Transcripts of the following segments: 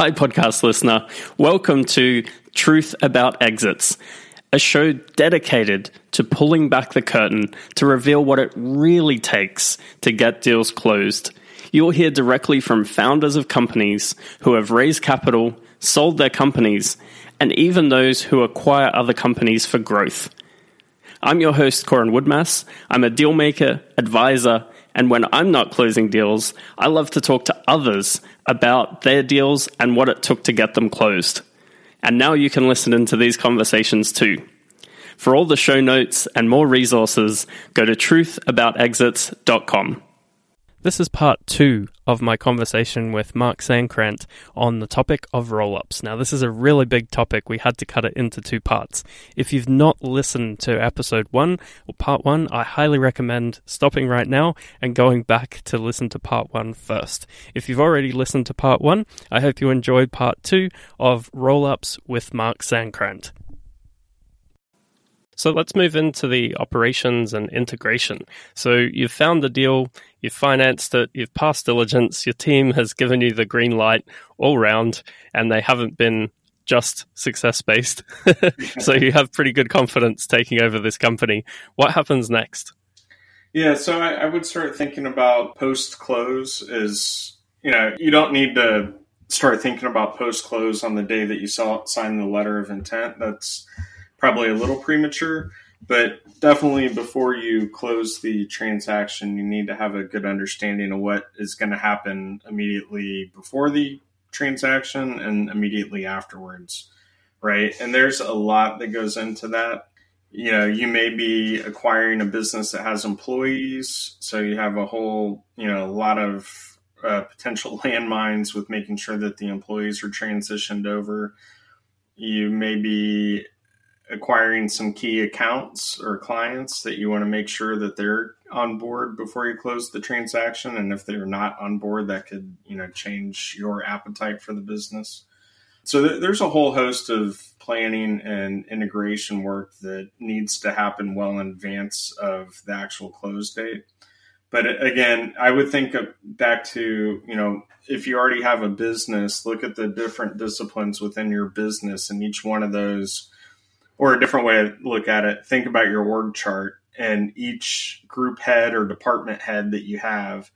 Hi, podcast listener. Welcome to Truth About Exits, a show dedicated to pulling back the curtain to reveal what it really takes to get deals closed. You'll hear directly from founders of companies who have raised capital, sold their companies, and even those who acquire other companies for growth. I'm your host, Corin Woodmass. I'm a dealmaker, advisor, and when I'm not closing deals, I love to talk to others about their deals and what it took to get them closed. And now you can listen into these conversations too. For all the show notes and more resources, go to truthaboutexits.com. This is part two of my conversation with Mark Sankrant on the topic of roll ups. Now, this is a really big topic. We had to cut it into two parts. If you've not listened to episode one or part one, I highly recommend stopping right now and going back to listen to part one first. If you've already listened to part one, I hope you enjoyed part two of roll ups with Mark Sankrant. So let's move into the operations and integration. So you've found the deal, you've financed it, you've passed diligence, your team has given you the green light all round, and they haven't been just success based. so you have pretty good confidence taking over this company. What happens next? Yeah, so I, I would start thinking about post close is, you know, you don't need to start thinking about post close on the day that you saw, sign the letter of intent. That's probably a little premature, but definitely before you close the transaction, you need to have a good understanding of what is going to happen immediately before the transaction and immediately afterwards, right? And there's a lot that goes into that. You know, you may be acquiring a business that has employees, so you have a whole, you know, a lot of uh, potential landmines with making sure that the employees are transitioned over. You may be acquiring some key accounts or clients that you want to make sure that they're on board before you close the transaction? And if they're not on board that could you know change your appetite for the business? So th- there's a whole host of planning and integration work that needs to happen well in advance of the actual close date. But again i would think back to you know if you already have a business look at the different disciplines within your business and each one of those or a different way to look at it, think about your org chart and each group head or department head that you have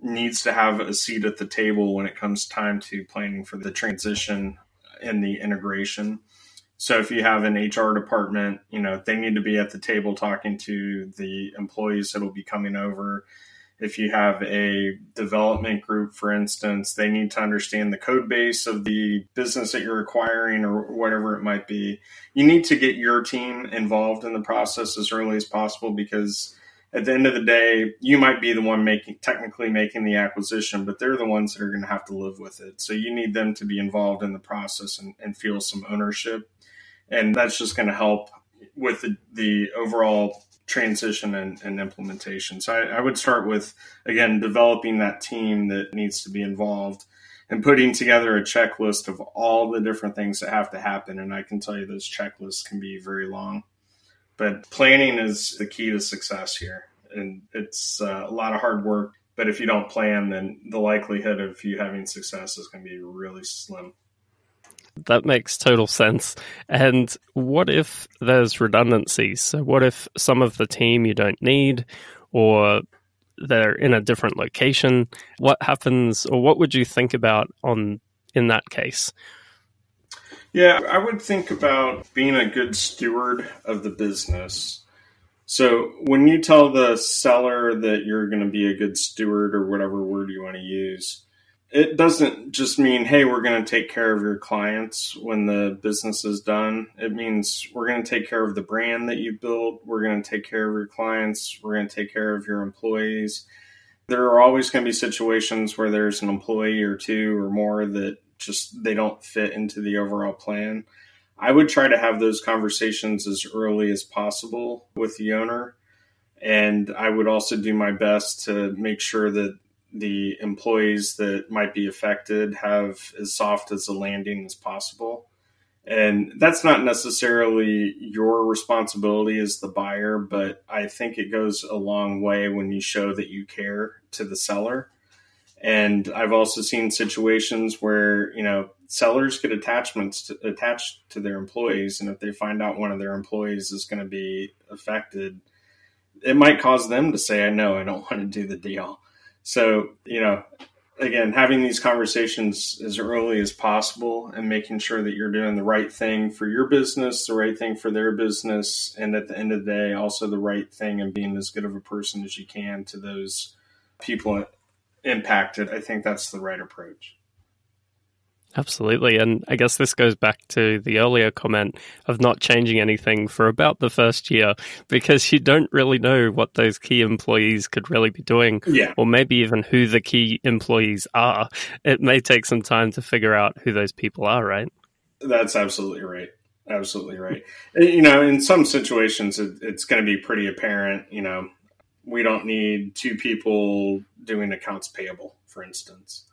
needs to have a seat at the table when it comes time to planning for the transition and the integration. So if you have an HR department, you know, they need to be at the table talking to the employees that will be coming over if you have a development group, for instance, they need to understand the code base of the business that you're acquiring or whatever it might be. You need to get your team involved in the process as early as possible because at the end of the day, you might be the one making technically making the acquisition, but they're the ones that are going to have to live with it. So you need them to be involved in the process and, and feel some ownership. And that's just going to help with the, the overall transition and, and implementation. So I, I, would start with, again, developing that team that needs to be involved and putting together a checklist of all the different things that have to happen. And I can tell you those checklists can be very long. But planning is the key to success here. And it's uh, a lot of hard work. But if you don't plan, then the likelihood of you having success is going to be really slim. That makes total sense. And what if there's redundancies? So, what if some of the team you don't need, or they're in a different location? What happens, or what would you think about on in that case? Yeah, I would think about being a good steward of the business. So, when you tell the seller that you're going to be a good steward, or whatever word you want to use, it doesn't just mean hey we're going to take care of your clients when the business is done. It means we're going to take care of the brand that you built. We're going to take care of your clients. We're going to take care of your employees. There are always going to be situations where there's an employee or two or more that just they don't fit into the overall plan. I would try to have those conversations as early as possible with the owner and i would also do my best to make sure that the employees that might be affected have as soft as a landing as possible. And that's not necessarily your responsibility as the buyer, but I think it goes a long way when you show that you care to the seller. And I've also seen situations where, you know, sellers get attachments to, attached to their employees, and if they find out one of their employees is going to be affected, it might cause them to say, "I know, I don't want to do the deal." So, you know, again, having these conversations as early as possible and making sure that you're doing the right thing for your business, the right thing for their business, and at the end of the day, also the right thing and being as good of a person as you can to those people impacted. I think that's the right approach. Absolutely. And I guess this goes back to the earlier comment of not changing anything for about the first year because you don't really know what those key employees could really be doing. Yeah. Or maybe even who the key employees are. It may take some time to figure out who those people are, right? That's absolutely right. Absolutely right. You know, in some situations, it, it's going to be pretty apparent. You know, we don't need two people doing accounts payable, for instance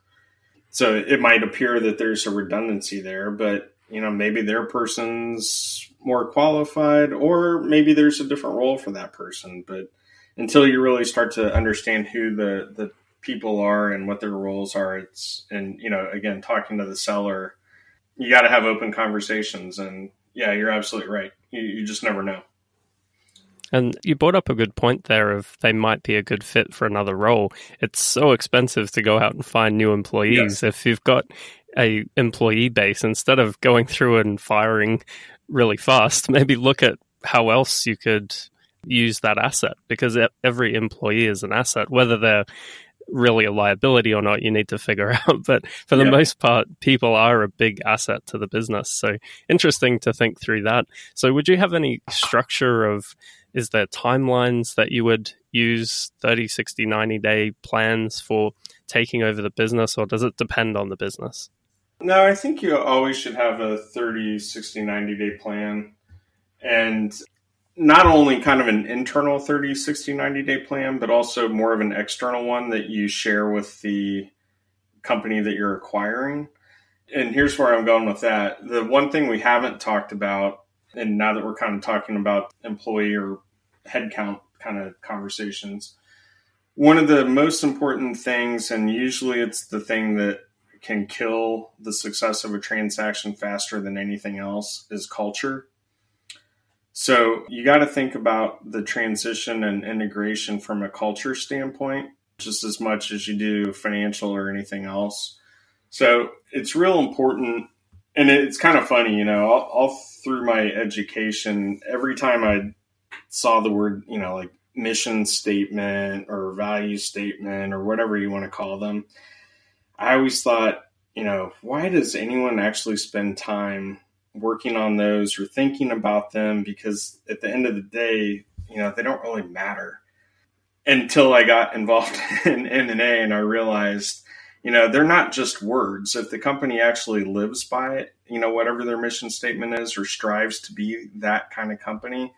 so it might appear that there's a redundancy there, but you know maybe their person's more qualified, or maybe there's a different role for that person. But until you really start to understand who the the people are and what their roles are, it's and you know again talking to the seller, you got to have open conversations. And yeah, you're absolutely right. You, you just never know. And you brought up a good point there of they might be a good fit for another role. It's so expensive to go out and find new employees. Yes. If you've got a employee base, instead of going through and firing really fast, maybe look at how else you could use that asset because every employee is an asset, whether they're really a liability or not, you need to figure out. But for the yeah. most part, people are a big asset to the business. So interesting to think through that. So would you have any structure of is there timelines that you would use 30 60 90 day plans for taking over the business or does it depend on the business? No i think you always should have a 30 60 90 day plan. And not only kind of an internal 30 60 90 day plan but also more of an external one that you share with the company that you're acquiring. And here's where i'm going with that. The one thing we haven't talked about and now that we're kind of talking about employee or headcount kind of conversations, one of the most important things, and usually it's the thing that can kill the success of a transaction faster than anything else, is culture. So you got to think about the transition and integration from a culture standpoint just as much as you do financial or anything else. So it's real important and it's kind of funny, you know, all, all, through my education, every time I saw the word, you know, like mission statement or value statement or whatever you want to call them, I always thought, you know, why does anyone actually spend time working on those or thinking about them? Because at the end of the day, you know, they don't really matter. Until I got involved in M&A and I realized you know, they're not just words. If the company actually lives by it, you know, whatever their mission statement is or strives to be that kind of company,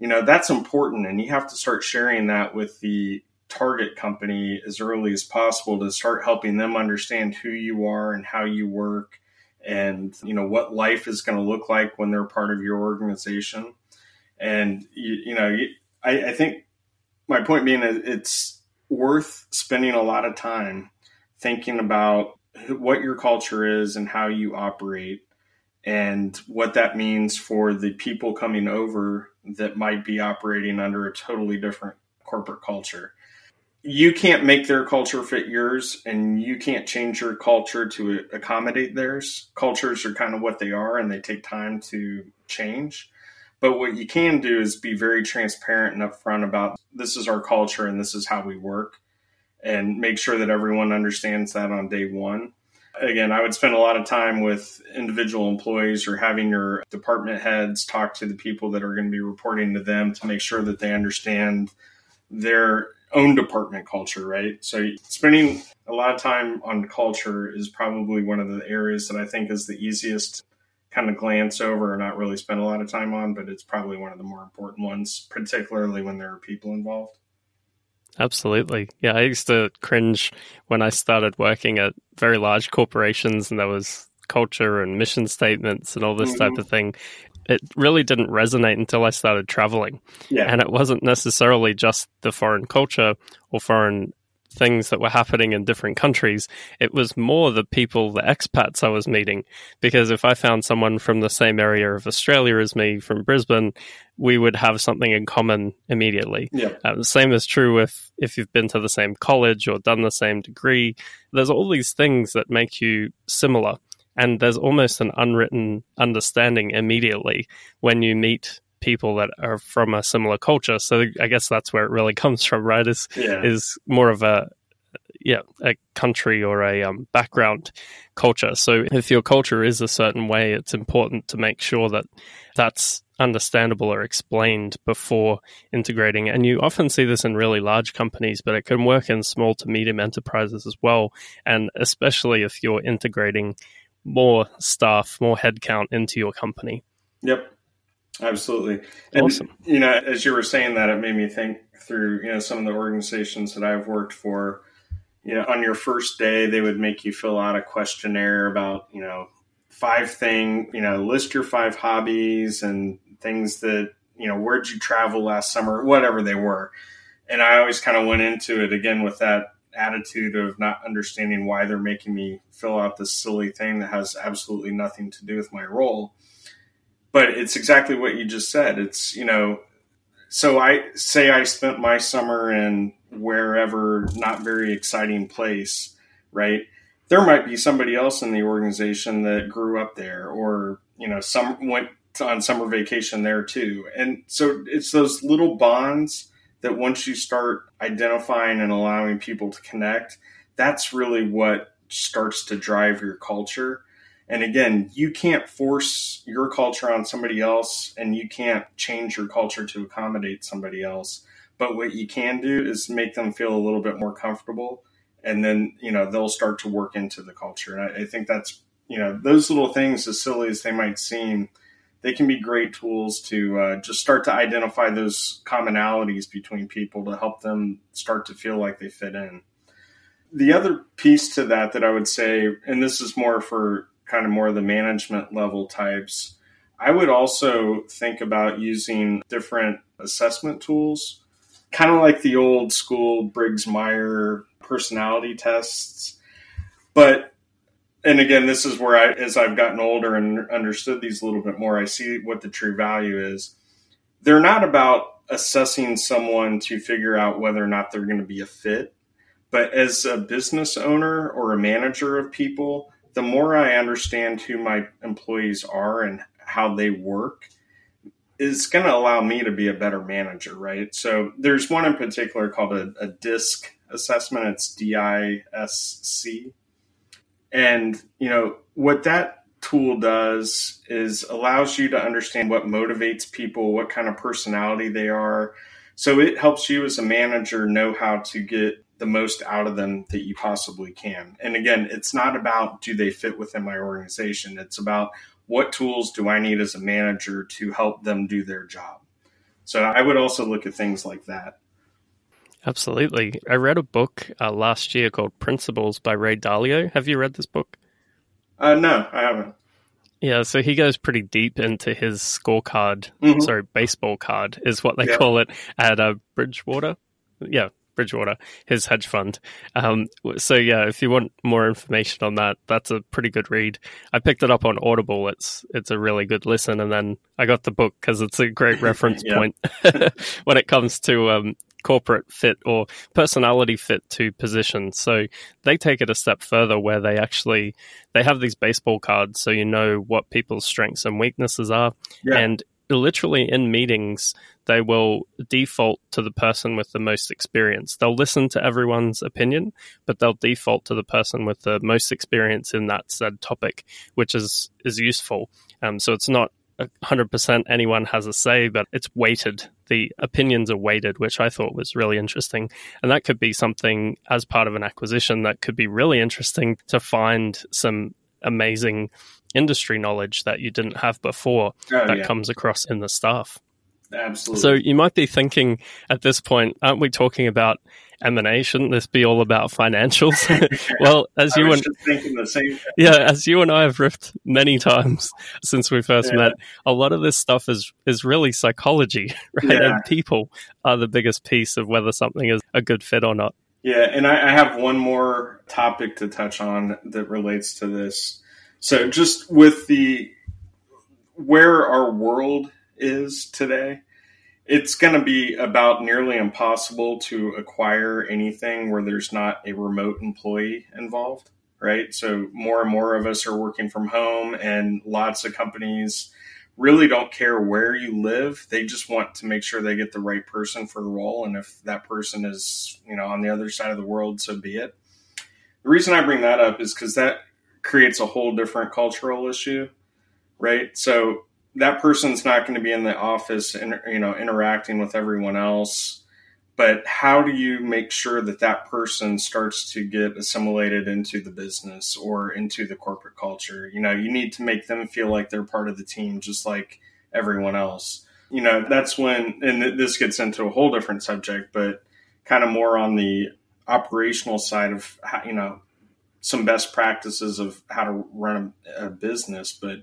you know, that's important. And you have to start sharing that with the target company as early as possible to start helping them understand who you are and how you work and, you know, what life is going to look like when they're part of your organization. And, you, you know, I, I think my point being that it's worth spending a lot of time thinking about what your culture is and how you operate and what that means for the people coming over that might be operating under a totally different corporate culture. You can't make their culture fit yours, and you can't change your culture to accommodate theirs. Cultures are kind of what they are, and they take time to change. But what you can do is be very transparent and upfront about this is our culture and this is how we work and make sure that everyone understands that on day one. Again, I would spend a lot of time with individual employees or having your department heads talk to the people that are going to be reporting to them to make sure that they understand their own department culture, right? So spending a lot of time on culture is probably one of the areas that I think is the easiest kind of glance over or not really spend a lot of time on, but it's probably one of the more important ones, particularly when there are people involved. Absolutely. Yeah, I used to cringe when I started working at very large corporations and there was culture and mission statements and all this mm-hmm. type of thing. It really didn't resonate until I started traveling. Yeah. And it wasn't necessarily just the foreign culture or foreign things that were happening in different countries. It was more the people, the expats I was meeting. Because if I found someone from the same area of Australia as me from Brisbane, we would have something in common immediately. Yeah. Uh, the same is true if if you've been to the same college or done the same degree. There's all these things that make you similar, and there's almost an unwritten understanding immediately when you meet people that are from a similar culture. So I guess that's where it really comes from, right? Is Yeah. is more of a yeah a country or a um, background culture. So if your culture is a certain way, it's important to make sure that that's understandable or explained before integrating. And you often see this in really large companies, but it can work in small to medium enterprises as well. And especially if you're integrating more staff, more headcount into your company. Yep. Absolutely. And, Awesome. You know, as you were saying that, it made me think through, you know, some of the organizations that I've worked for. You know, on your first day, they would make you fill out a questionnaire about, you know, five thing, you know, list your five hobbies and things that, you know, where'd you travel last summer, whatever they were. And I always kind of went into it again with that attitude of not understanding why they're making me fill out this silly thing that has absolutely nothing to do with my role but it's exactly what you just said. It's, you know, so I say I spent my summer in wherever not very exciting place, right? There might be somebody else in the organization that grew up there or, you know, some went on summer vacation there too. And so it's those little bonds that once you start identifying and allowing people to connect, that's really what starts to drive your culture. And again, you can't force your culture on somebody else and you can't change your culture to accommodate somebody else. But what you can do is make them feel a little bit more comfortable and then, you know, they'll start to work into the culture. And I, I think that's, you know, those little things, as silly as they might seem, they can be great tools to uh, just start to identify those commonalities between people to help them start to feel like they fit in. The other piece to that that I would say, and this is more for kind of more the management level types, I would also think about using different assessment tools, kind of like the old school Briggs Meyer personality tests. But, and again, this is where I, as I've gotten older and understood these a little bit more, I see what the true value is. They're not about assessing someone to figure out whether or not they're going to be a fit. But as a business owner or a manager of people, the more I understand who my employees are and how they work, is going to allow me to be a better manager, right? So there's one in particular called a, a DISC assessment. It's D I S C. And, you know, what that tool does is allows you to understand what motivates people, what kind of personality they are. So it helps you as a manager know how to get the most out of them that you possibly can. And again, it's not about do they fit within my organization. It's about what tools do I need as a manager to help them do their job. So I would also look at things like that. Absolutely. I read a book uh, last year called Principles by Ray Dalio. Have you read this book? Uh, no, I haven't. Yeah, so he goes pretty deep into his scorecard. Mhm. Sorry, baseball card is what they Yeah. call it at uh, Bridgewater. Yeah, Bridgewater, his hedge fund. Um, so yeah, if you want more information on that, that's a pretty good read. I picked it up on Audible. It's it's a really good listen, and then I got the book because it's a great reference point when it comes to um, corporate fit or personality fit to positions. So they take it a step further, where they actually they have these baseball cards, so you know what people's strengths and weaknesses are, Yeah. and literally in meetings they will default to the person with the most experience. They'll listen to everyone's opinion but they'll default to the person with the most experience in that said topic which is is useful. Um, so it's not a 100% anyone has a say but it's weighted. The opinions are weighted which i thought was really interesting. And that could be something as part of an acquisition that could be really interesting to find some amazing industry knowledge that you didn't have before Oh, that yeah, comes across in the staff. Absolutely. So you might be thinking at this point, aren't we talking about M&A? Shouldn't this be all about financials? well, as you and just thinking the same thing. yeah, as you and I have riffed many times since we first Yeah. met, a lot of this stuff is is really psychology, right? Yeah. And people are the biggest piece of whether something is a good fit or not. Yeah, and I, I have one more topic to touch on that relates to this. So, just with the where our world is today, it's going to be about nearly impossible to acquire anything where there's not a remote employee involved, right? So, more and more of us are working from home, and lots of companies really don't care where you live. They just want to make sure they get the right person for the role. And if that person is, you know, on the other side of the world, so be it. The reason I bring that up is because that creates a whole different cultural issue, right? So that person's not going to be in the office and you know interacting with everyone else. But how do you make sure that that person starts to get assimilated into the business or into the corporate culture? You know you need to make them feel like they're part of the team just like everyone else. You know that's when and this gets into a whole different subject but kind of more on the operational side of how, you know some best practices of how to run a, a business. But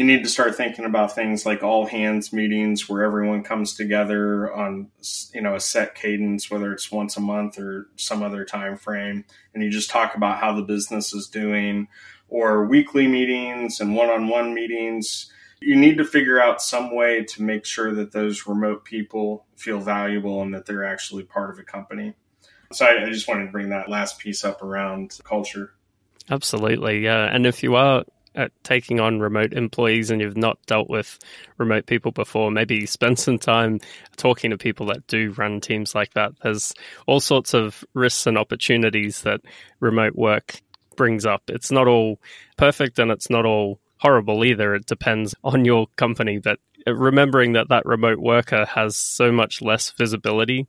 you need to start thinking about things like all hands meetings where everyone comes together on you know a set cadence whether it's once a month or some other time frame and you just talk about how the business is doing or weekly meetings and one-on-one meetings. You need to figure out some way to make sure that those remote people feel valuable and that they're actually part of a company. So I, I just wanted to bring that last piece up around culture. Absolutely yeah and if you are at taking on remote employees and you've not dealt with remote people before, maybe spend some time talking to people that do run teams like that. There's all sorts of risks and opportunities that remote work brings up. It's not all perfect and it's not all horrible either. It depends on your company, but remembering that that remote worker has so much less visibility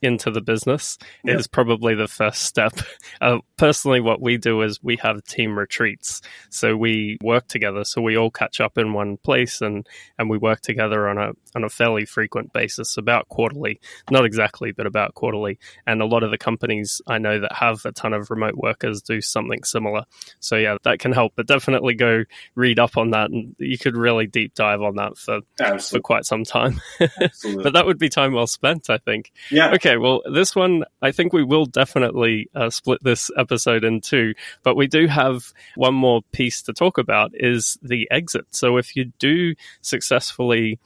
into the business yeah. is probably the first step. Uh, personally, what we do is we have team retreats. So we work together. So we all catch up in one place and, and we work together on a, on a fairly frequent basis, about quarterly, not exactly, but about quarterly. And a lot of the companies I know that have a ton of remote workers do something similar. So yeah, that can help, but definitely go read up on that. And you could really deep dive on that for, for quite some time. but that would be time well spent, I think. Yeah. Okay. Well, this one, I think we will definitely uh, split this episode in two, but we do have one more piece to talk about is the exit. So if you do successfully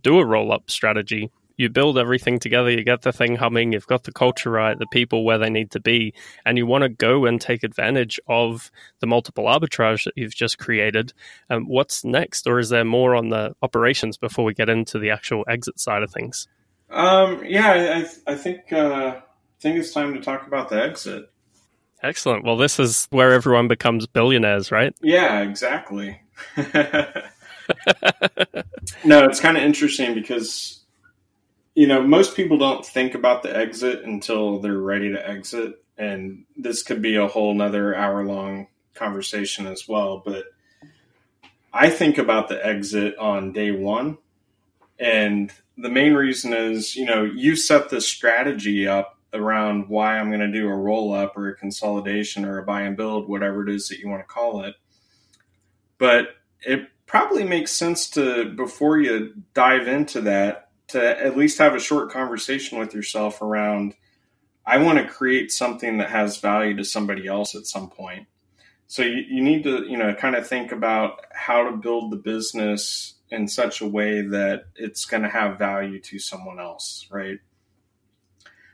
do a roll up strategy, you build everything together, you get the thing humming, you've got the culture right, the people where they need to be, and you want to go and take advantage of the multiple arbitrage that you've just created. Um, what's next, or is there more on the operations before we get into the actual exit side of things? Um, yeah, I, I think uh, I think it's time to talk about the exit. Excellent. Well, this is where everyone becomes billionaires, right? Yeah, exactly. no, it's kind of interesting because you know, most people don't think about the exit until they're ready to exit. And this could be a whole nother hour long conversation as well. But I think about the exit on day one. And the main reason is, you know, you set the strategy up around why I'm going to do a roll up or a consolidation or a buy and build, whatever it is that you want to call it. But it probably makes sense to, before you dive into that, to at least have a short conversation with yourself around I want to create something that has value to somebody else at some point. So you, you need to, you know, kind of think about how to build the business in such a way that it's going to have value to someone else, right?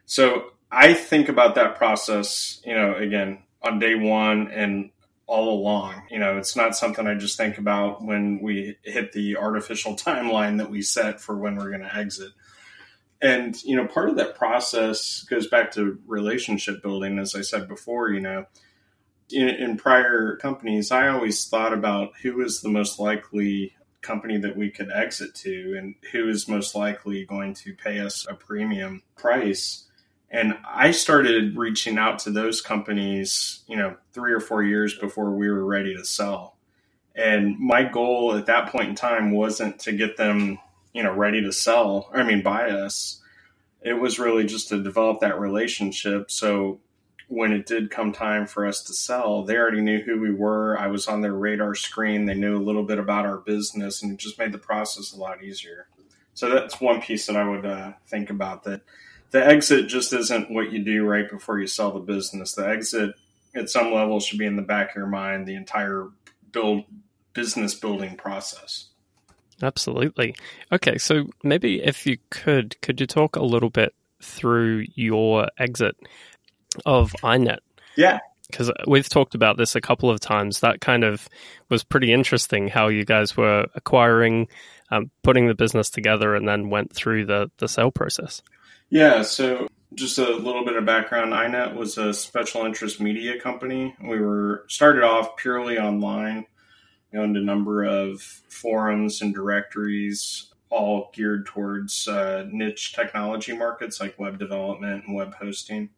So I think about that process, you know, again, on day one and all along. You know, it's not something I just think about when we hit the artificial timeline that we set for when we're going to exit. And, you know, part of that process goes back to relationship building, as I said before, you know. In, in prior companies, I always thought about who is the most likely company that we could exit to and who is most likely going to pay us a premium price and I started reaching out to those companies, you know, three or four years before we were ready to sell. And my goal at that point in time wasn't to get them, you know, ready to sell, I mean, buy us. It was really just to develop that relationship. So when it did come time for us to sell, they already knew who we were. I was on their radar screen. They knew a little bit about our business and it just made the process a lot easier. So that's one piece that I would uh, think about that the exit just isn't what you do right before you sell the business. The exit at some level should be in the back of your mind the entire build business building process. Absolutely. Okay, so maybe if you could, could you talk a little bit through your exit of iNet? Yeah. Because we've talked about this a couple of times. That kind of was pretty interesting how you guys were acquiring, um, putting the business together, and then went through the, the sale process. Yeah, so just a little bit of background iNet was a special interest media company. We were started off purely online owned a number of forums and directories, all geared towards uh, niche technology markets like web development and web hosting.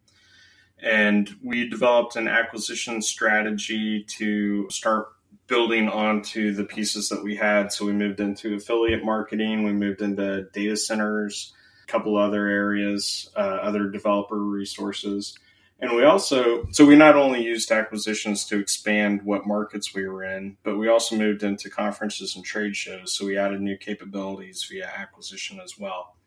And we developed an acquisition strategy to start building onto the pieces that we had. So we moved into affiliate marketing, we moved into data centers, couple other areas, uh, other developer resources. And we also, so we not only used acquisitions to expand what markets we were in, but we also moved into conferences and trade shows. So we added new capabilities via acquisition as well.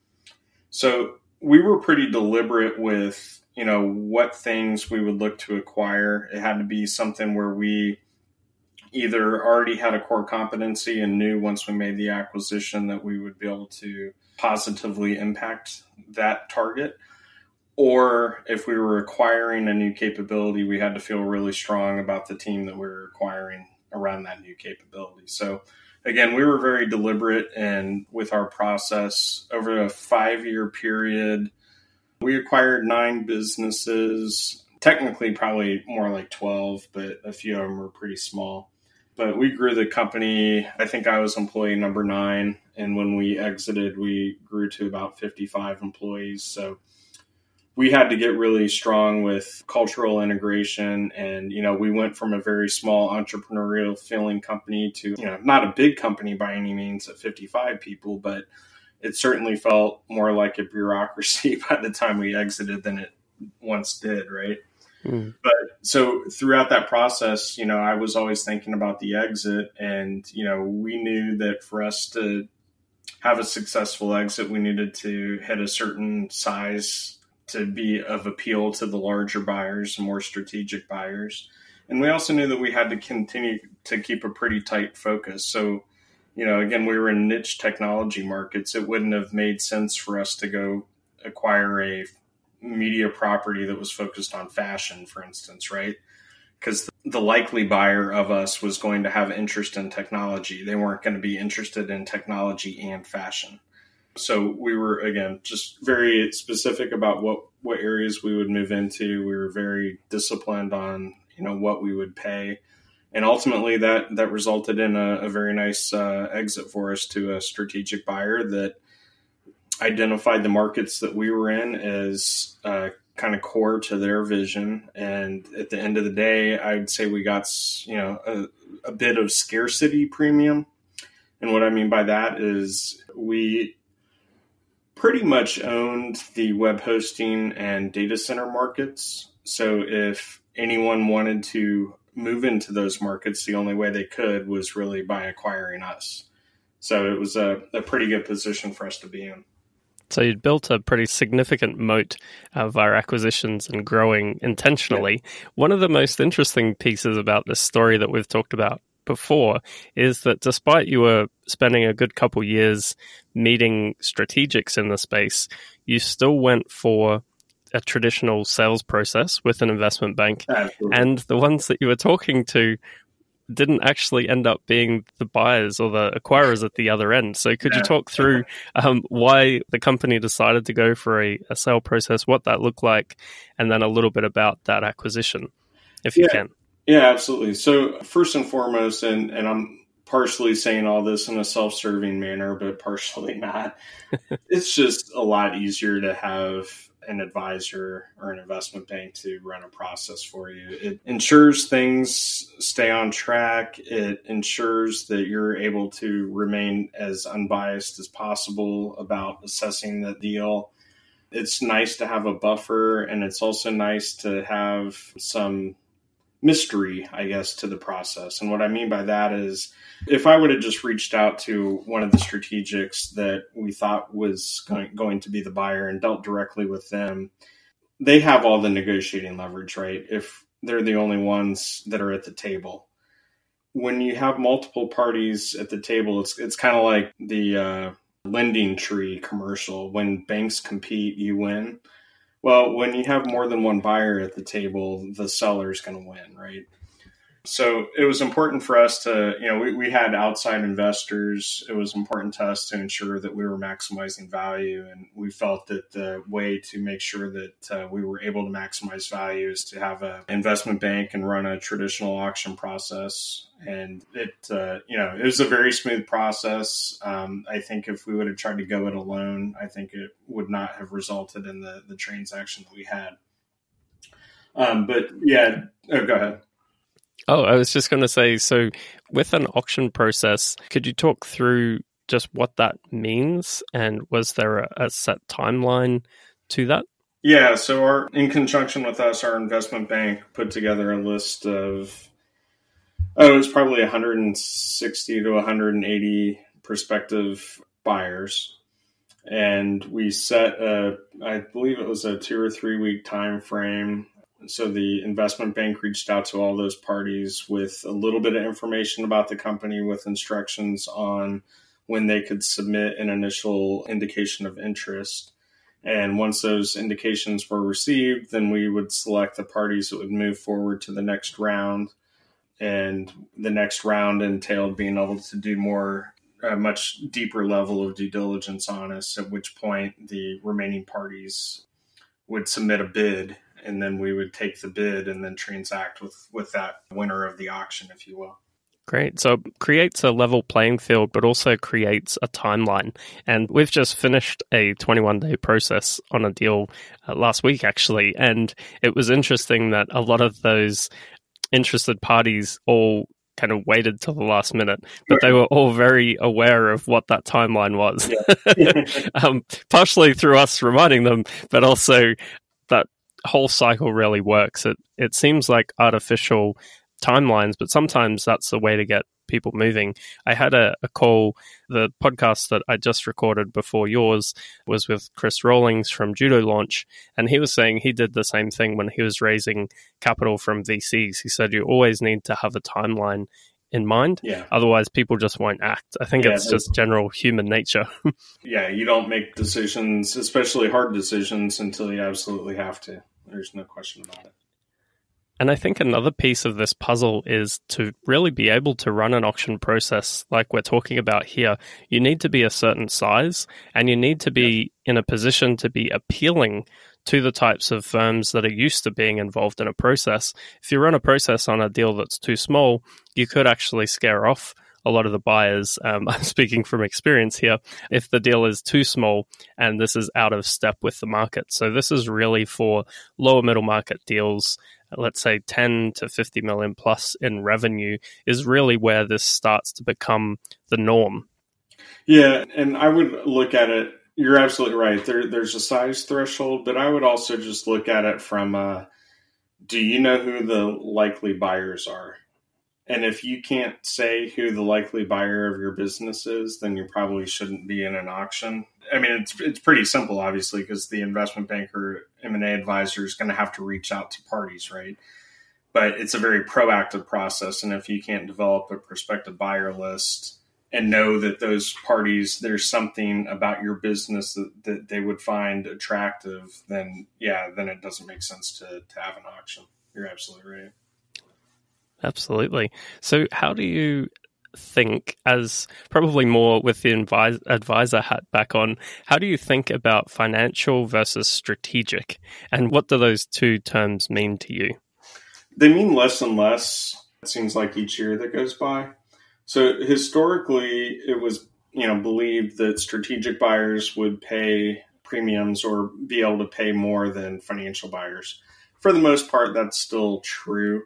So we were pretty deliberate with, you know, what things we would look to acquire. It had to be something where we either already had a core competency and knew once we made the acquisition that we would be able to positively impact that target or if we were acquiring a new capability, we had to feel really strong about the team that we were acquiring around that new capability. So, again, we were very deliberate and with our process over a five year period. We acquired nine businesses, technically, probably more like 12, but a few of them were pretty small. But we grew the company. I think I was employee number nine. And when we exited, we grew to about 55 employees. So, we had to get really strong with cultural integration and you know we went from a very small entrepreneurial feeling company to you know not a big company by any means at 55 people but it certainly felt more like a bureaucracy by the time we exited than it once did right mm. but so throughout that process you know i was always thinking about the exit and you know we knew that for us to have a successful exit we needed to hit a certain size to be of appeal to the larger buyers, more strategic buyers. And we also knew that we had to continue to keep a pretty tight focus. So, you know, again, we were in niche technology markets. It wouldn't have made sense for us to go acquire a media property that was focused on fashion, for instance, right? Because the likely buyer of us was going to have interest in technology. They weren't going to be interested in technology and fashion. So we were again just very specific about what what areas we would move into. We were very disciplined on you know what we would pay, and ultimately that that resulted in a, a very nice uh, exit for us to a strategic buyer that identified the markets that we were in as uh, kind of core to their vision. And at the end of the day, I'd say we got you know a, a bit of scarcity premium. And what I mean by that is we pretty much owned the web hosting and data center markets. So if anyone wanted to move into those markets, the only way they could was really by acquiring us. So it was a, a pretty good position for us to be in. So you'd built a pretty significant moat uh, of our acquisitions and growing intentionally. Yeah. One of the most interesting pieces about this story that we've talked about before is that despite you were spending a good couple years meeting strategics in the space, you still went for a traditional sales process with an investment bank. Absolutely. And the ones that you were talking to didn't actually end up being the buyers or the acquirers at the other end. So, could yeah. you talk through um, why the company decided to go for a, a, sale process, what that looked like, and then a little bit about that acquisition, if you can? Yeah, absolutely. So first and foremost, and and I'm partially saying all this in a self-serving manner, but partially not. it's just a lot easier to have an advisor or an investment bank to run a process for you. It ensures things stay on track. It ensures that you're able to remain as unbiased as possible about assessing the deal. It's nice to have a buffer, and it's also nice to have some mystery, I guess, to the process. And what I mean by that is if I would have just reached out to one of the strategics that we thought was going, going to be the buyer and dealt directly with them, they have all the negotiating leverage, right? If they're the only ones that are at the table. When you have multiple parties at the table, it's it's kind of like the uh, LendingTree commercial. When banks compete, you win. Well, when you have more than one buyer at the table, the seller's going to win, right? So it was important for us to, you know, we, we had outside investors. It was important to us to ensure that we were maximizing value. And we felt that the way to make sure that uh, we were able to maximize value is to have an investment bank and run a traditional auction process. And it, uh, you know, it was a very smooth process. Um, I think if we would have tried to go it alone, I think it would not have resulted in the, the transaction that we had. Um, but yeah, oh, go ahead. Oh, I was just going to say so with an auction process, could you talk through just what that means and was there a, a set timeline to that? Yeah, so our in conjunction with us, our investment bank put together a list of oh, it was probably 160 to 180 prospective buyers and we set a i believe it was a two or three week time frame so the investment bank reached out to all those parties with a little bit of information about the company with instructions on when they could submit an initial indication of interest. And once those indications were received, then we would select the parties that would move forward to the next round. And the next round entailed being able to do more, a much deeper level of due diligence on us, at which point the remaining parties would submit a bid and then we would take the bid and then transact with with that winner of the auction, if you will. Great. So creates a level playing field, but also creates a timeline. And we've just finished a 21 day process on a deal uh, last week, actually. And it was interesting that a lot of those interested parties all kind of waited till the last minute, but they were all very aware of what that timeline was. Yeah. um, partially through us reminding them, but also that whole cycle really works. It it seems like artificial timelines, but sometimes that's the way to get people moving. I had a, a, call, the podcast that I just recorded before yours was with Chris Rawlings from Judo Launch, and he was saying he did the same thing when he was raising capital from VCs. He said you always need to have a timeline in mind. Yeah. Otherwise, people just won't act. I think yeah, it's just general human nature. yeah, you don't make decisions, especially hard decisions, until you absolutely have to. There's no question about it. And I think another piece of this puzzle is to really be able to run an auction process like we're talking about here. You need to be a certain size and you need to be in a position to be appealing to the types of firms that are used to being involved in a process. If you run a process on a deal that's too small, you could actually scare off a lot of the buyers, um, I'm speaking from experience here, if the deal is too small and this is out of step with the market. So this is really for lower middle market deals. Let's say 10 to 50 million plus in revenue is really where this starts to become the norm. Yeah, and I would look at it. You're absolutely right. There, there's a size threshold, but I would also just look at it from uh, do you know who the likely buyers are? And if you can't say who the likely buyer of your business is, then you probably shouldn't be in an auction. I mean, it's it's pretty simple, obviously, because the investment banker, M and A advisor is going to have to reach out to parties, right? But it's a very proactive process, and if you can't develop a prospective buyer list and know that those parties, there's something about your business that, that they would find attractive, then yeah, then it doesn't make sense to to have an auction. You're absolutely right. Absolutely. So, how do you think, as probably more with the advisor hat back on, how do you think about financial versus strategic? And what do those two terms mean to you? They mean less and less, it seems like each year that goes by. So, historically, it was you know believed that strategic buyers would pay premiums or be able to pay more than financial buyers. For the most part, that's still true.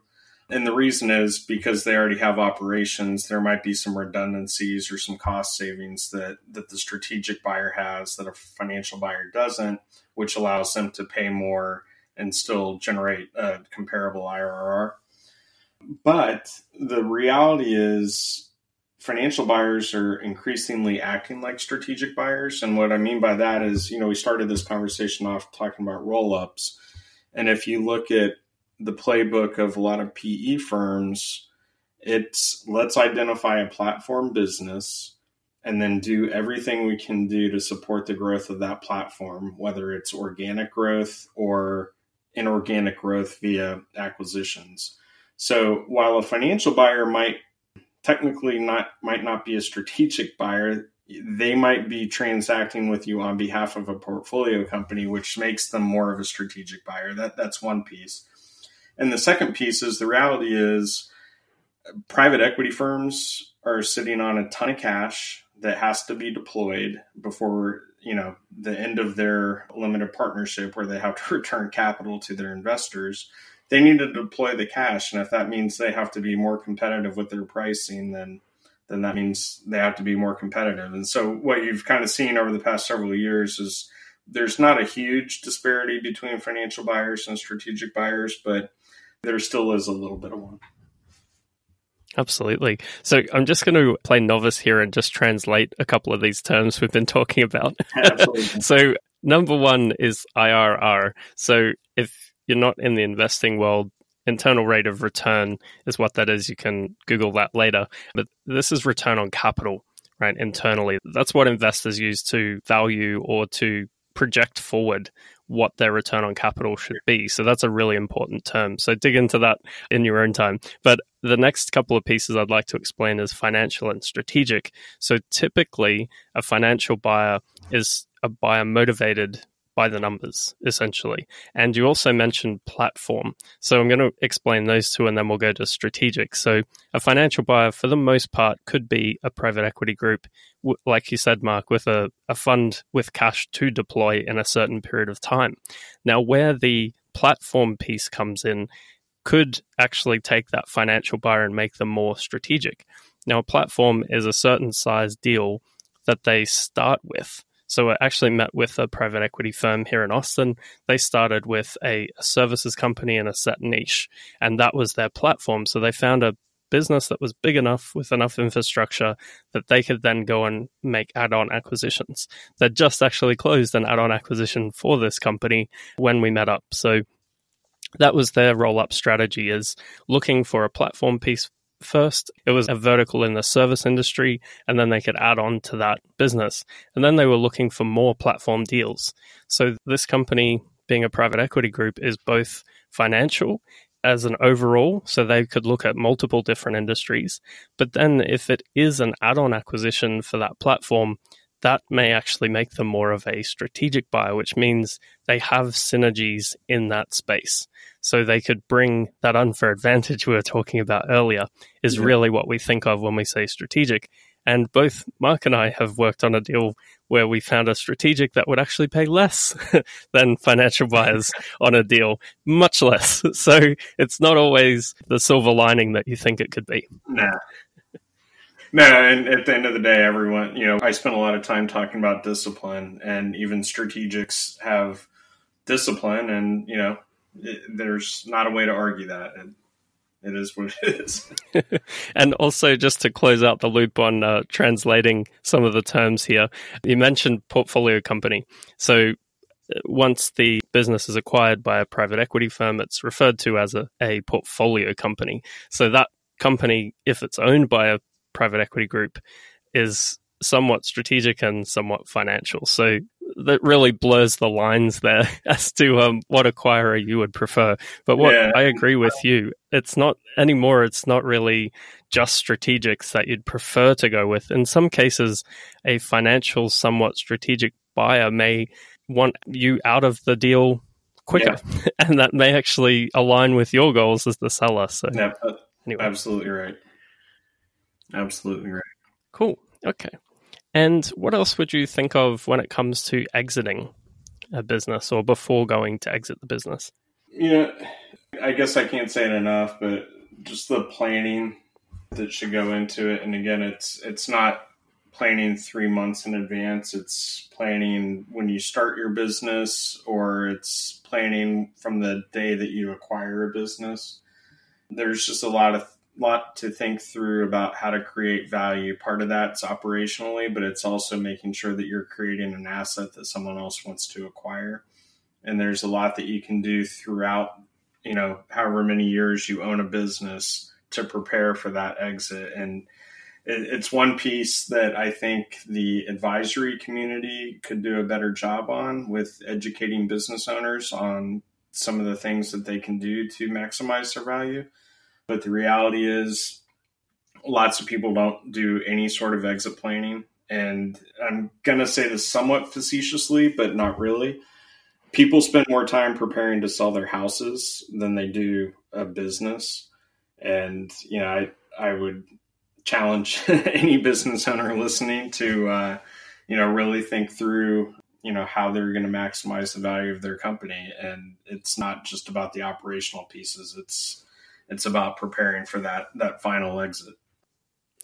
And the reason is because they already have operations, there might be some redundancies or some cost savings that, that the strategic buyer has that a financial buyer doesn't, which allows them to pay more and still generate a comparable IRR. But the reality is, financial buyers are increasingly acting like strategic buyers. And what I mean by that is, you know, we started this conversation off talking about roll ups. And if you look at the playbook of a lot of PE firms, it's let's identify a platform business and then do everything we can do to support the growth of that platform, whether it's organic growth or inorganic growth via acquisitions. So while a financial buyer might technically not might not be a strategic buyer, they might be transacting with you on behalf of a portfolio company, which makes them more of a strategic buyer. That that's one piece. And the second piece is the reality is private equity firms are sitting on a ton of cash that has to be deployed before you know the end of their limited partnership where they have to return capital to their investors. They need to deploy the cash. And if that means they have to be more competitive with their pricing then then that means they have to be more competitive. And so what you've kind of seen over the past several years is there's not a huge disparity between financial buyers and strategic buyers but there still is a little bit of one Absolutely. So I'm just going to play novice here and just translate a couple of these terms we've been talking about. so number one is IRR. So if you're not in the investing world, internal rate of return is what that is. You can Google that later. But this is return on capital, right? Internally. That's what investors use to value or to project forward what their return on capital should be. So that's a really important term. So dig into that in your own time. But the next couple of pieces I'd like to explain is financial and strategic. So typically, a financial buyer is a buyer motivated by the numbers, essentially. And you also mentioned platform. So I'm going to explain those two and then we'll go to strategic. So a financial buyer, for the most part, could be a private equity group, like you said, Mark, with a, a fund with cash to deploy in a certain period of time. Now, where the platform piece comes in, could actually take that financial buyer and make them more strategic. Now, a platform is a certain size deal that they start with. So I actually met with a private equity firm here in Austin. They started with a, services company in a set niche, and that was their platform. So they found a business that was big enough with enough infrastructure that they could then go and make add-on acquisitions. They just actually closed an add-on acquisition for this company when we met up. So that was their roll-up strategy is looking for a platform piece first. It was a vertical in the service industry, and then they could add on to that business. And then they were looking for more platform deals. So this company, being a private equity group, is both financial as an overall, so they could look at multiple different industries. But then if it is an add on acquisition for that platform, that may actually make them more of a strategic buyer, which means they have synergies in that space. So they could bring that unfair advantage we were talking about earlier, is yeah. really what we think of when we say strategic. And both Mark and I have worked on a deal where we found a strategic that would actually pay less than financial buyers on a deal, much less. So it's not always the silver lining that you think it could be. Nah. No, and at the end of the day, everyone, you know, I spent a lot of time talking about discipline, and even strategics have discipline, and, you know, it, there's not a way to argue that. It, it is what it is. and also, just to close out the loop on uh, translating some of the terms here, you mentioned portfolio company. So, uh, once the business is acquired by a private equity firm, it's referred to as a, a portfolio company. So, that company, if it's owned by a private equity group is somewhat strategic and somewhat financial. So that really blurs the lines there as to um, what acquirer you would prefer. But what yeah. I agree with you, it's not anymore. It's not really just strategics that you'd prefer to go with. In some cases, a financial, somewhat strategic buyer may want you out of the deal quicker, yeah. and that may actually align with your goals as the seller. So, yeah, anyway, absolutely right. Absolutely right. Cool. Okay. And what else would you think of when it comes to exiting a business or before going to exit the business? You know, I guess I can't say it enough, but just the planning that should go into it. And again, it's it's not planning three months in advance. It's planning when you start your business, or it's planning from the day that you acquire a business. there's just a lot of lot to think through about how to create value. Part of that's operationally, but it's also making sure that you're creating an asset that someone else wants to acquire. And there's a lot that you can do throughout, you know, however many years you own a business to prepare for that exit. And it's one piece that I think the advisory community could do a better job on with educating business owners on some of the things that they can do to maximize their value. But the reality is, lots of people don't do any sort of exit planning. And I'm going to say this somewhat facetiously, but not really. People spend more time preparing to sell their houses than they do a business. And, you know, I, I would challenge any business owner listening to, uh, you know, really think through you know how they're going to maximize the value of their company and it's not just about the operational pieces it's it's about preparing for that that final exit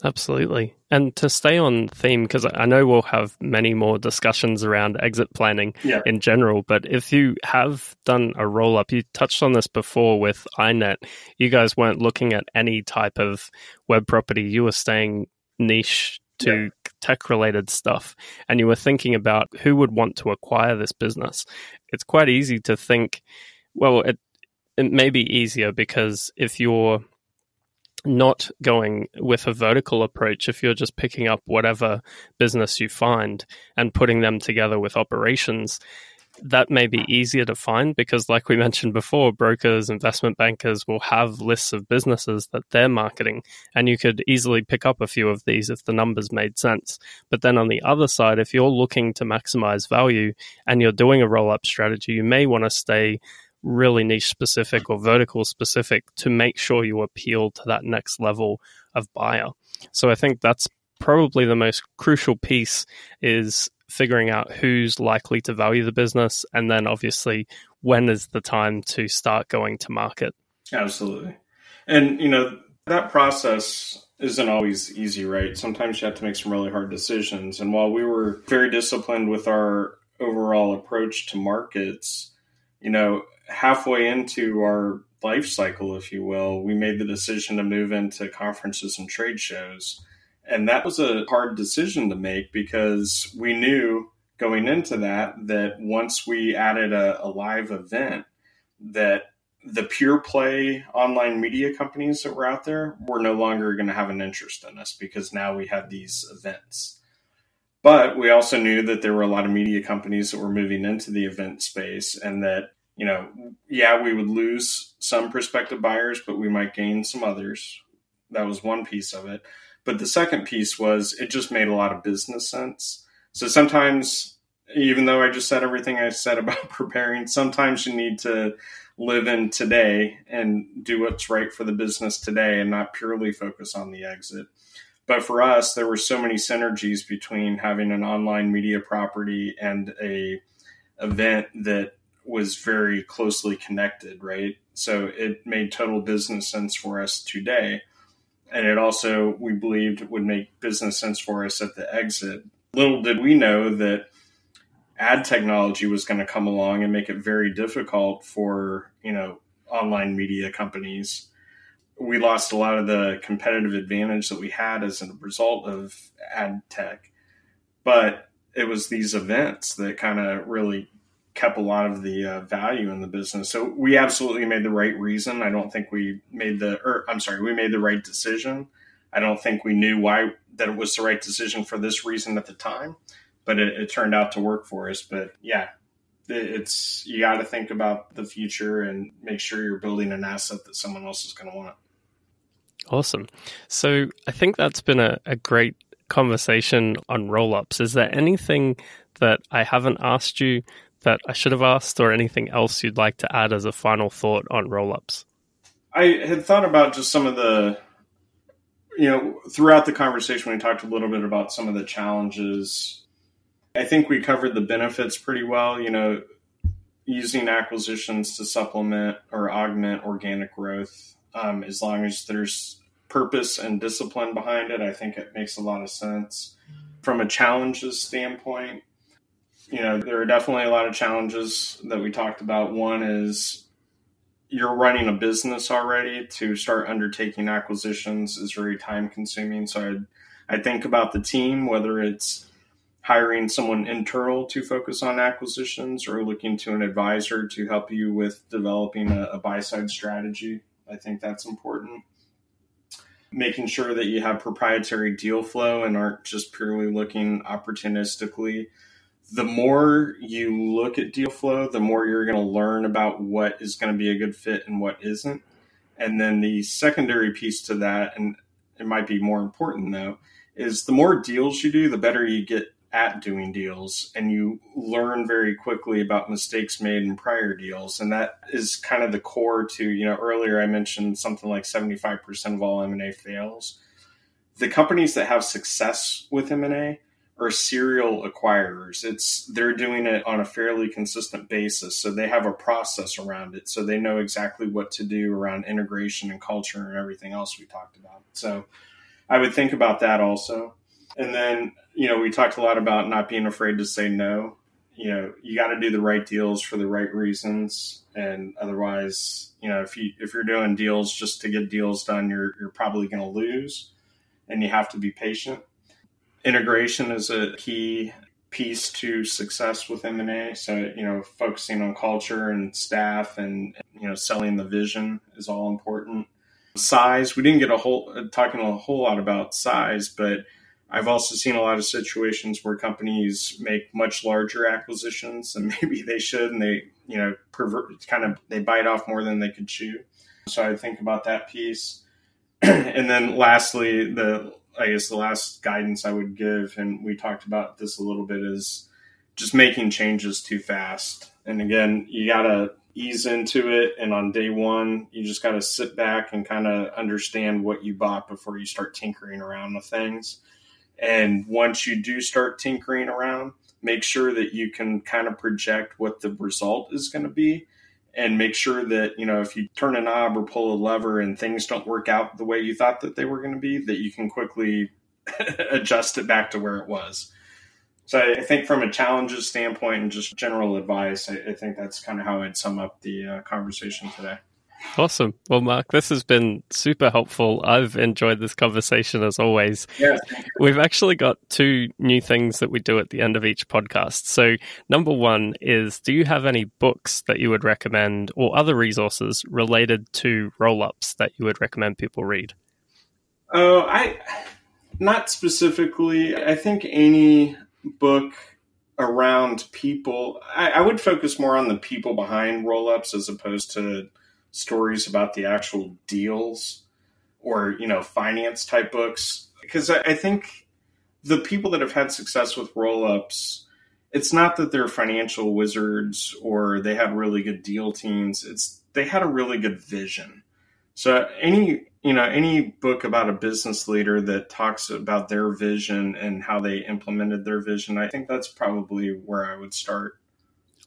Absolutely. And to stay on theme, because I know we'll have many more discussions around exit planning yeah. in general, but if you have done a roll up, you touched on this before with iNet, you guys weren't looking at any type of web property. You were staying niche to yeah. tech related stuff and you were thinking about who would want to acquire this business, it's quite easy to think, well, it, it may be easier because if you're not going with a vertical approach, if you're just picking up whatever business you find and putting them together with operations, that may be easier to find because, like we mentioned before, brokers, investment bankers will have lists of businesses that they're marketing, and you could easily pick up a few of these if the numbers made sense. But then on the other side, if you're looking to maximize value and you're doing a roll up strategy, you may want to stay really niche specific or vertical specific to make sure you appeal to that next level of buyer. So I think that's probably the most crucial piece is figuring out who's likely to value the business, and then obviously when is the time to start going to market. Absolutely. And, you know, that process isn't always easy, right? Sometimes you have to make some really hard decisions. And while we were very disciplined with our overall approach to markets, you know, halfway into our life cycle, if you will, we made the decision to move into conferences and trade shows. And that was a hard decision to make because we knew going into that that once we added a, a live event, that the pure play online media companies that were out there were no longer going to have an interest in us because now we had these events. But we also knew that there were a lot of media companies that were moving into the event space and that, you know, yeah, we would lose some prospective buyers, but we might gain some others. That was one piece of it. But the second piece was it just made a lot of business sense. So sometimes, even though I just said everything I said about preparing, sometimes you need to live in today and do what's right for the business today and not purely focus on the exit. But for us, there were so many synergies between having an online media property and a event that was very closely connected, right? So it made total business sense for us today and it also we believed would make business sense for us at the exit. Little did we know that ad technology was going to come along and make it very difficult for you know online media companies. We lost a lot of the competitive advantage that we had as a result of ad tech, but it was these events that kind of really kept a lot of the uh, value in the business. So we absolutely made the right reason. I don't think we made the, or I'm sorry, we made the right decision. I don't think we knew why that it was the right decision for this reason at the time, but it, it turned out to work for us. But yeah, it's you got to think about the future and make sure you're building an asset that someone else is going to want. Awesome. So I think that's been a, a great conversation on roll ups. Is there anything that I haven't asked you that I should have asked, or anything else you'd like to add as a final thought on roll ups? I had thought about just some of the, you know, throughout the conversation, we talked a little bit about some of the challenges. I think we covered the benefits pretty well, you know, using acquisitions to supplement or augment organic growth. Um, as long as there's purpose and discipline behind it, I think it makes a lot of sense. From a challenges standpoint, you know, there are definitely a lot of challenges that we talked about. One is you're running a business already to start undertaking acquisitions is very time consuming. So I I think about the team, whether it's hiring someone internal to focus on acquisitions or looking to an advisor to help you with developing a, a buy side strategy. I think that's important. Making sure that you have proprietary deal flow and aren't just purely looking opportunistically. The more you look at deal flow, the more you're going to learn about what is going to be a good fit and what isn't. And then the secondary piece to that, and it might be more important though, is the more deals you do, the better you get at doing deals and you learn very quickly about mistakes made in prior deals and that is kind of the core to you know earlier i mentioned something like 75% of all m&a fails the companies that have success with m&a are serial acquirers it's they're doing it on a fairly consistent basis so they have a process around it so they know exactly what to do around integration and culture and everything else we talked about so i would think about that also and then, you know, we talked a lot about not being afraid to say no. You know, you got to do the right deals for the right reasons, and otherwise, you know, if you if you're doing deals just to get deals done, you're you're probably going to lose, and you have to be patient. Integration is a key piece to success with M&A. So, you know, focusing on culture and staff and, you know, selling the vision is all important. Size, we didn't get a whole, uh, talking a whole lot about size, but I've also seen a lot of situations where companies make much larger acquisitions and maybe they should, and they, you know, pervert, kind of, they bite off more than they could chew. So I think about that piece. and then lastly, the, I guess the last guidance I would give, and we talked about this a little bit, is just making changes too fast. And again, you got to ease into it. And on day one, you just got to sit back and kind of understand what you bought before you start tinkering around with things and once you do start tinkering around, make sure that you can kind of project what the result is going to be and make sure that, you know, if you turn a knob or pull a lever and things don't work out the way you thought that they were going to be, that you can quickly adjust it back to where it was. So I think from a challenges standpoint and just general advice, I, I think that's kind of how I'd sum up the uh, conversation today. Awesome. Well, Mark, this has been super helpful. I've enjoyed this conversation as always. Yes. We've actually got two new things that we do at the end of each podcast. So, number one is do you have any books that you would recommend or other resources related to roll ups that you would recommend people read? Oh, I not specifically. I think any book around people, I, I would focus more on the people behind roll ups as opposed to stories about the actual deals or you know finance type books. Because I, I think the people that have had success with roll ups it's not that they're financial wizards or they had really good deal teams. It's they had a really good vision. So any you know any book about a business leader that talks about their vision and how they implemented their vision i think that's probably where i would start.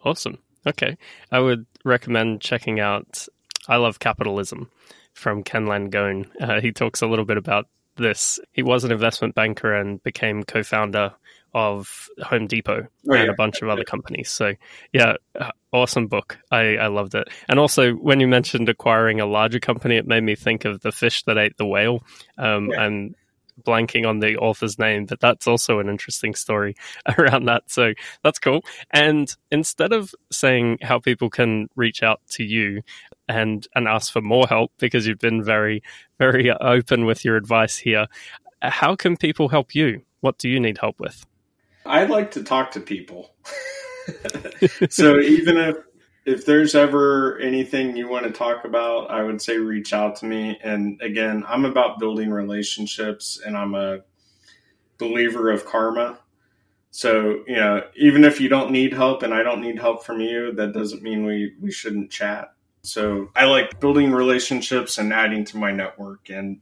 Awesome. Okay. I would recommend checking out I Love Capitalism from Ken Langone. Uh, he talks a little bit about this. He was an investment banker and became co founder of Home Depot oh, and yeah. a bunch of other companies. So, yeah, uh, awesome book. I, I loved it. And also, when you mentioned acquiring a larger company, it made me think of the fish that ate the whale. Um, yeah. And blanking on the author's name, but that's also an interesting story around that. So that's cool. And instead of saying how people can reach out to you and and ask for more help because you've been very very open with your advice here, how can people help you? What do you need help with? I'd like to talk to people. so even if if there's ever anything you want to talk about, I would say reach out to me. And again, I'm about building relationships and I'm a believer of karma. So, you know, even if you don't need help and I don't need help from you, that doesn't mean we, we shouldn't chat. So I like building relationships and adding to my network. And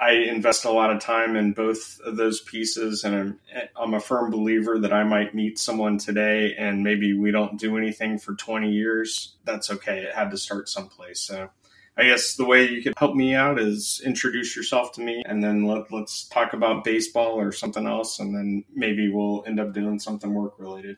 I invest a lot of time in both of those pieces, and I'm, I'm, a firm believer that I might meet someone today, and maybe we don't do anything for 20 years. That's okay. It had to start someplace. So, I guess the way you could help me out is introduce yourself to me, and then let, let's talk about baseball or something else, and then maybe we'll end up doing something work related.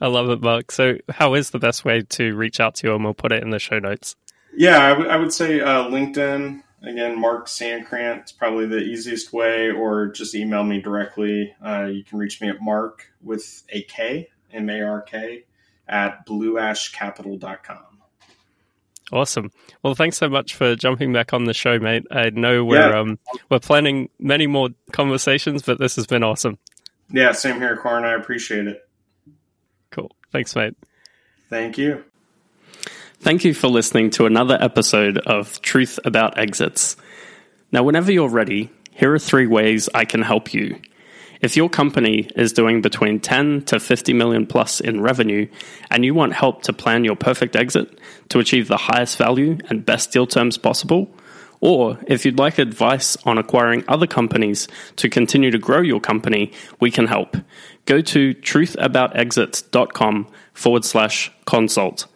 I love it, Mark. So, how is the best way to reach out to you? And we'll put it in the show notes. Yeah, I, w- I would say uh, LinkedIn. Again, Mark Sankrant is probably the easiest way, or just email me directly. Uh, you can reach me at mark with a K, M A R K, at blueashcapital.com. Awesome. Well, thanks so much for jumping back on the show, mate. I know we're yeah. um, we're planning many more conversations, but this has been awesome. Yeah, same here, Corn. I appreciate it. Cool. Thanks, mate. Thank you. Thank you for listening to another episode of Truth About Exits. Now, whenever you're ready, here are three ways I can help you. If your company is doing between 10 to 50 million plus in revenue and you want help to plan your perfect exit to achieve the highest value and best deal terms possible, or if you'd like advice on acquiring other companies to continue to grow your company, we can help. Go to truthaboutexits.com forward slash consult.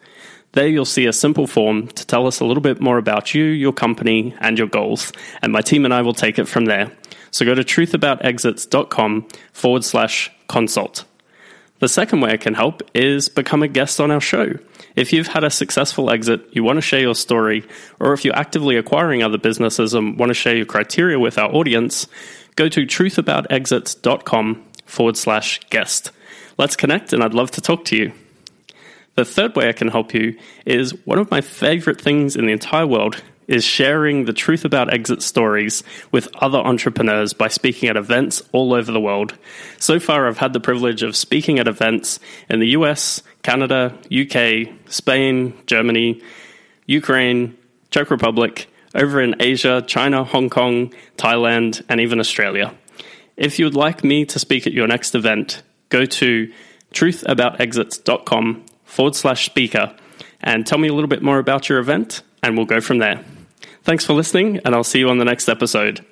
There you'll see a simple form to tell us a little bit more about you, your company, and your goals, and my team and I will take it from there. So go to truthaboutexits.com forward slash consult. The second way I can help is become a guest on our show. If you've had a successful exit, you want to share your story, or if you're actively acquiring other businesses and want to share your criteria with our audience, go to truthaboutexits.com forward slash guest. Let's connect, and I'd love to talk to you. The third way I can help you is one of my favorite things in the entire world is sharing the truth about exit stories with other entrepreneurs by speaking at events all over the world. So far, I've had the privilege of speaking at events in the US, Canada, UK, Spain, Germany, Ukraine, Czech Republic, over in Asia, China, Hong Kong, Thailand, and even Australia. If you would like me to speak at your next event, go to truthaboutexits.com forward slash speaker and tell me a little bit more about your event, and we'll go from there. Thanks for listening, and I'll see you on the next episode.